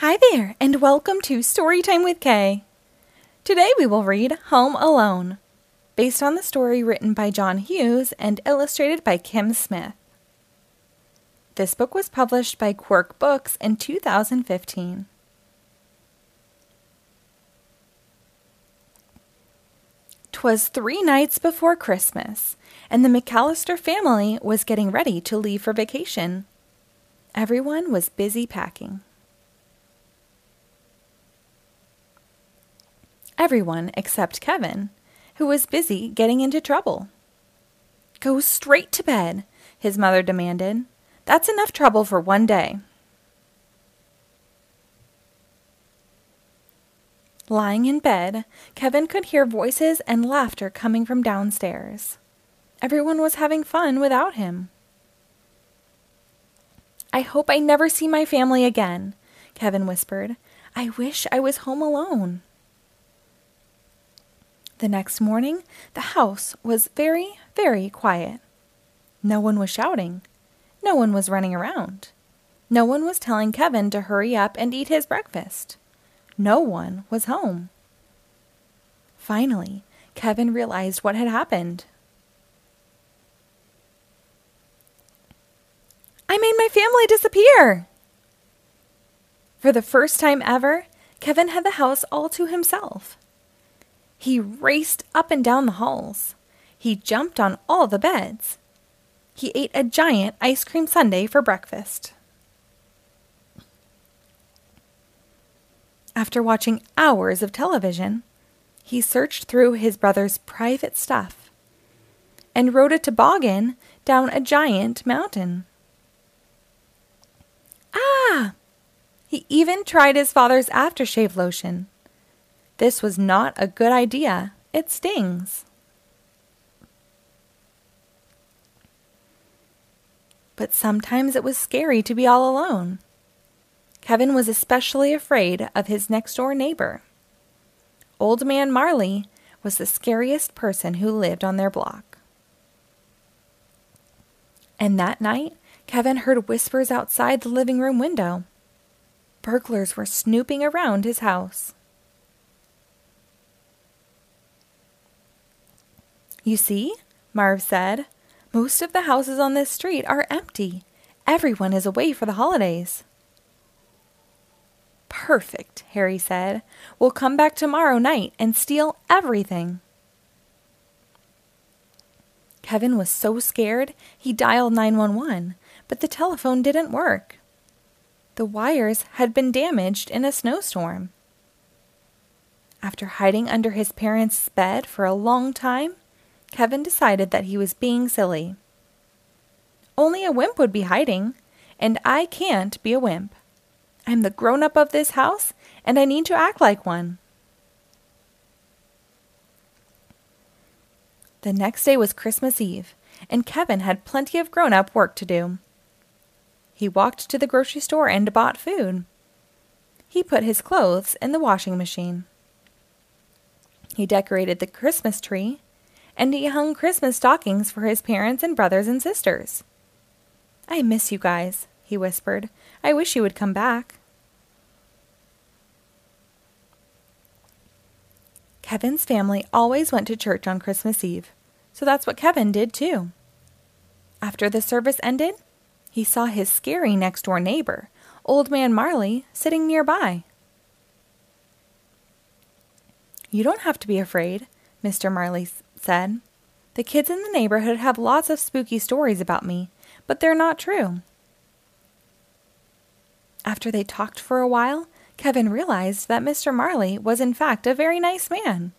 Hi there, and welcome to Storytime with K. Today we will read Home Alone, based on the story written by John Hughes and illustrated by Kim Smith. This book was published by Quirk Books in 2015. Twas three nights before Christmas, and the McAllister family was getting ready to leave for vacation. Everyone was busy packing. Everyone except Kevin, who was busy getting into trouble. Go straight to bed, his mother demanded. That's enough trouble for one day. Lying in bed, Kevin could hear voices and laughter coming from downstairs. Everyone was having fun without him. I hope I never see my family again, Kevin whispered. I wish I was home alone. The next morning, the house was very, very quiet. No one was shouting. No one was running around. No one was telling Kevin to hurry up and eat his breakfast. No one was home. Finally, Kevin realized what had happened. I made my family disappear! For the first time ever, Kevin had the house all to himself. He raced up and down the halls. He jumped on all the beds. He ate a giant ice cream sundae for breakfast. After watching hours of television, he searched through his brother's private stuff and rode a toboggan down a giant mountain. Ah! He even tried his father's aftershave lotion. This was not a good idea. It stings. But sometimes it was scary to be all alone. Kevin was especially afraid of his next door neighbor. Old Man Marley was the scariest person who lived on their block. And that night, Kevin heard whispers outside the living room window. Burglars were snooping around his house. You see, Marv said, most of the houses on this street are empty. Everyone is away for the holidays. Perfect, Harry said. We'll come back tomorrow night and steal everything. Kevin was so scared he dialed 911, but the telephone didn't work. The wires had been damaged in a snowstorm. After hiding under his parents' bed for a long time, Kevin decided that he was being silly. Only a wimp would be hiding, and I can't be a wimp. I'm the grown up of this house, and I need to act like one. The next day was Christmas Eve, and Kevin had plenty of grown up work to do. He walked to the grocery store and bought food. He put his clothes in the washing machine. He decorated the Christmas tree and he hung Christmas stockings for his parents and brothers and sisters. I miss you guys, he whispered. I wish you would come back. Kevin's family always went to church on Christmas Eve, so that's what Kevin did too. After the service ended, he saw his scary next door neighbor, Old Man Marley, sitting nearby. You don't have to be afraid, Mr. Marley said. The kids in the neighborhood have lots of spooky stories about me, but they're not true. After they talked for a while, Kevin realized that Mr. Marley was in fact a very nice man.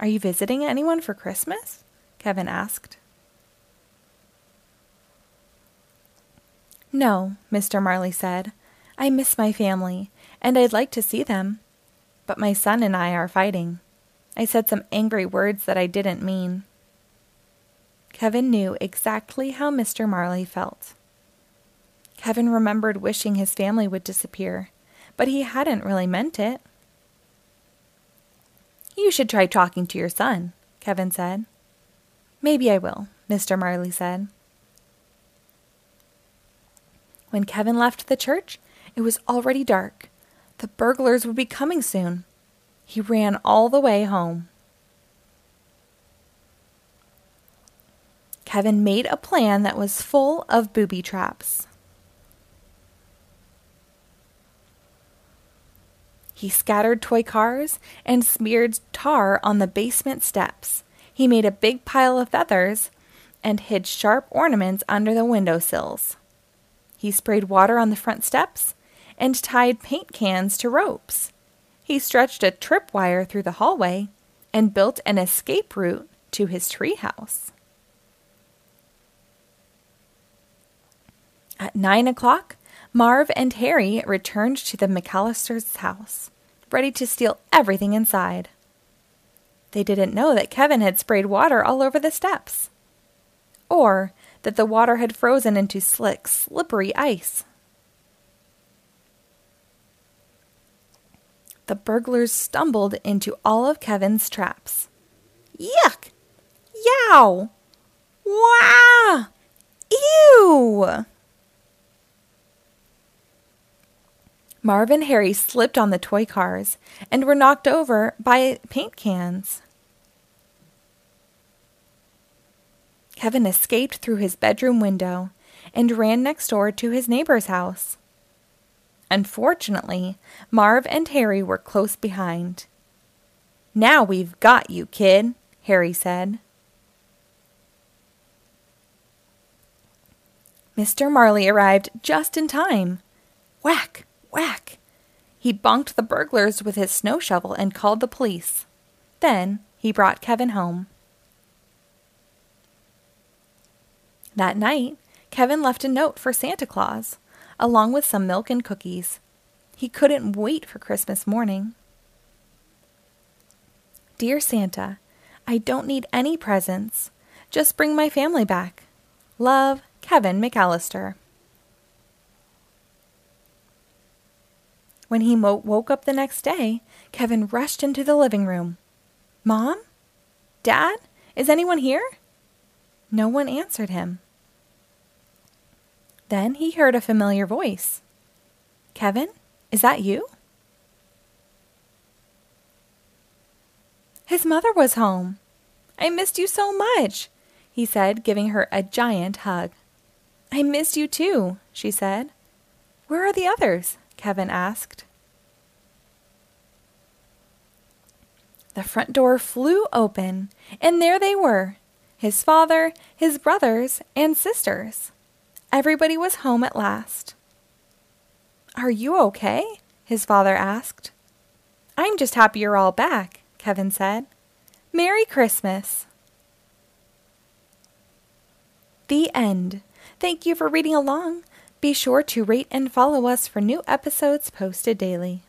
Are you visiting anyone for Christmas? Kevin asked. No, Mr. Marley said. I miss my family, and I'd like to see them. But my son and I are fighting. I said some angry words that I didn't mean. Kevin knew exactly how Mr. Marley felt. Kevin remembered wishing his family would disappear, but he hadn't really meant it. You should try talking to your son, Kevin said. Maybe I will, Mr. Marley said. When Kevin left the church, It was already dark. The burglars would be coming soon. He ran all the way home. Kevin made a plan that was full of booby traps. He scattered toy cars and smeared tar on the basement steps. He made a big pile of feathers and hid sharp ornaments under the window sills. He sprayed water on the front steps and tied paint cans to ropes. He stretched a tripwire through the hallway and built an escape route to his treehouse. At nine o'clock, Marv and Harry returned to the McAllister's house, ready to steal everything inside. They didn't know that Kevin had sprayed water all over the steps, or that the water had frozen into slick, slippery ice. The burglars stumbled into all of Kevin's traps. Yuck! Yow! Wow! Ew! Marv and Harry slipped on the toy cars and were knocked over by paint cans. Kevin escaped through his bedroom window and ran next door to his neighbor's house. Unfortunately, Marv and Harry were close behind. Now we've got you, kid, Harry said. Mr. Marley arrived just in time. Whack! Whack! He bonked the burglars with his snow shovel and called the police. Then he brought Kevin home. That night, Kevin left a note for Santa Claus, along with some milk and cookies. He couldn't wait for Christmas morning. Dear Santa, I don't need any presents. Just bring my family back. Love, Kevin McAllister. When he mo- woke up the next day, Kevin rushed into the living room. Mom? Dad? Is anyone here? No one answered him. Then he heard a familiar voice. Kevin, is that you? His mother was home. I missed you so much, he said, giving her a giant hug. I missed you too, she said. Where are the others? Kevin asked. The front door flew open, and there they were his father, his brothers, and sisters. Everybody was home at last. Are you okay? his father asked. I'm just happy you're all back, Kevin said. Merry Christmas. The end. Thank you for reading along. Be sure to rate and follow us for new episodes posted daily.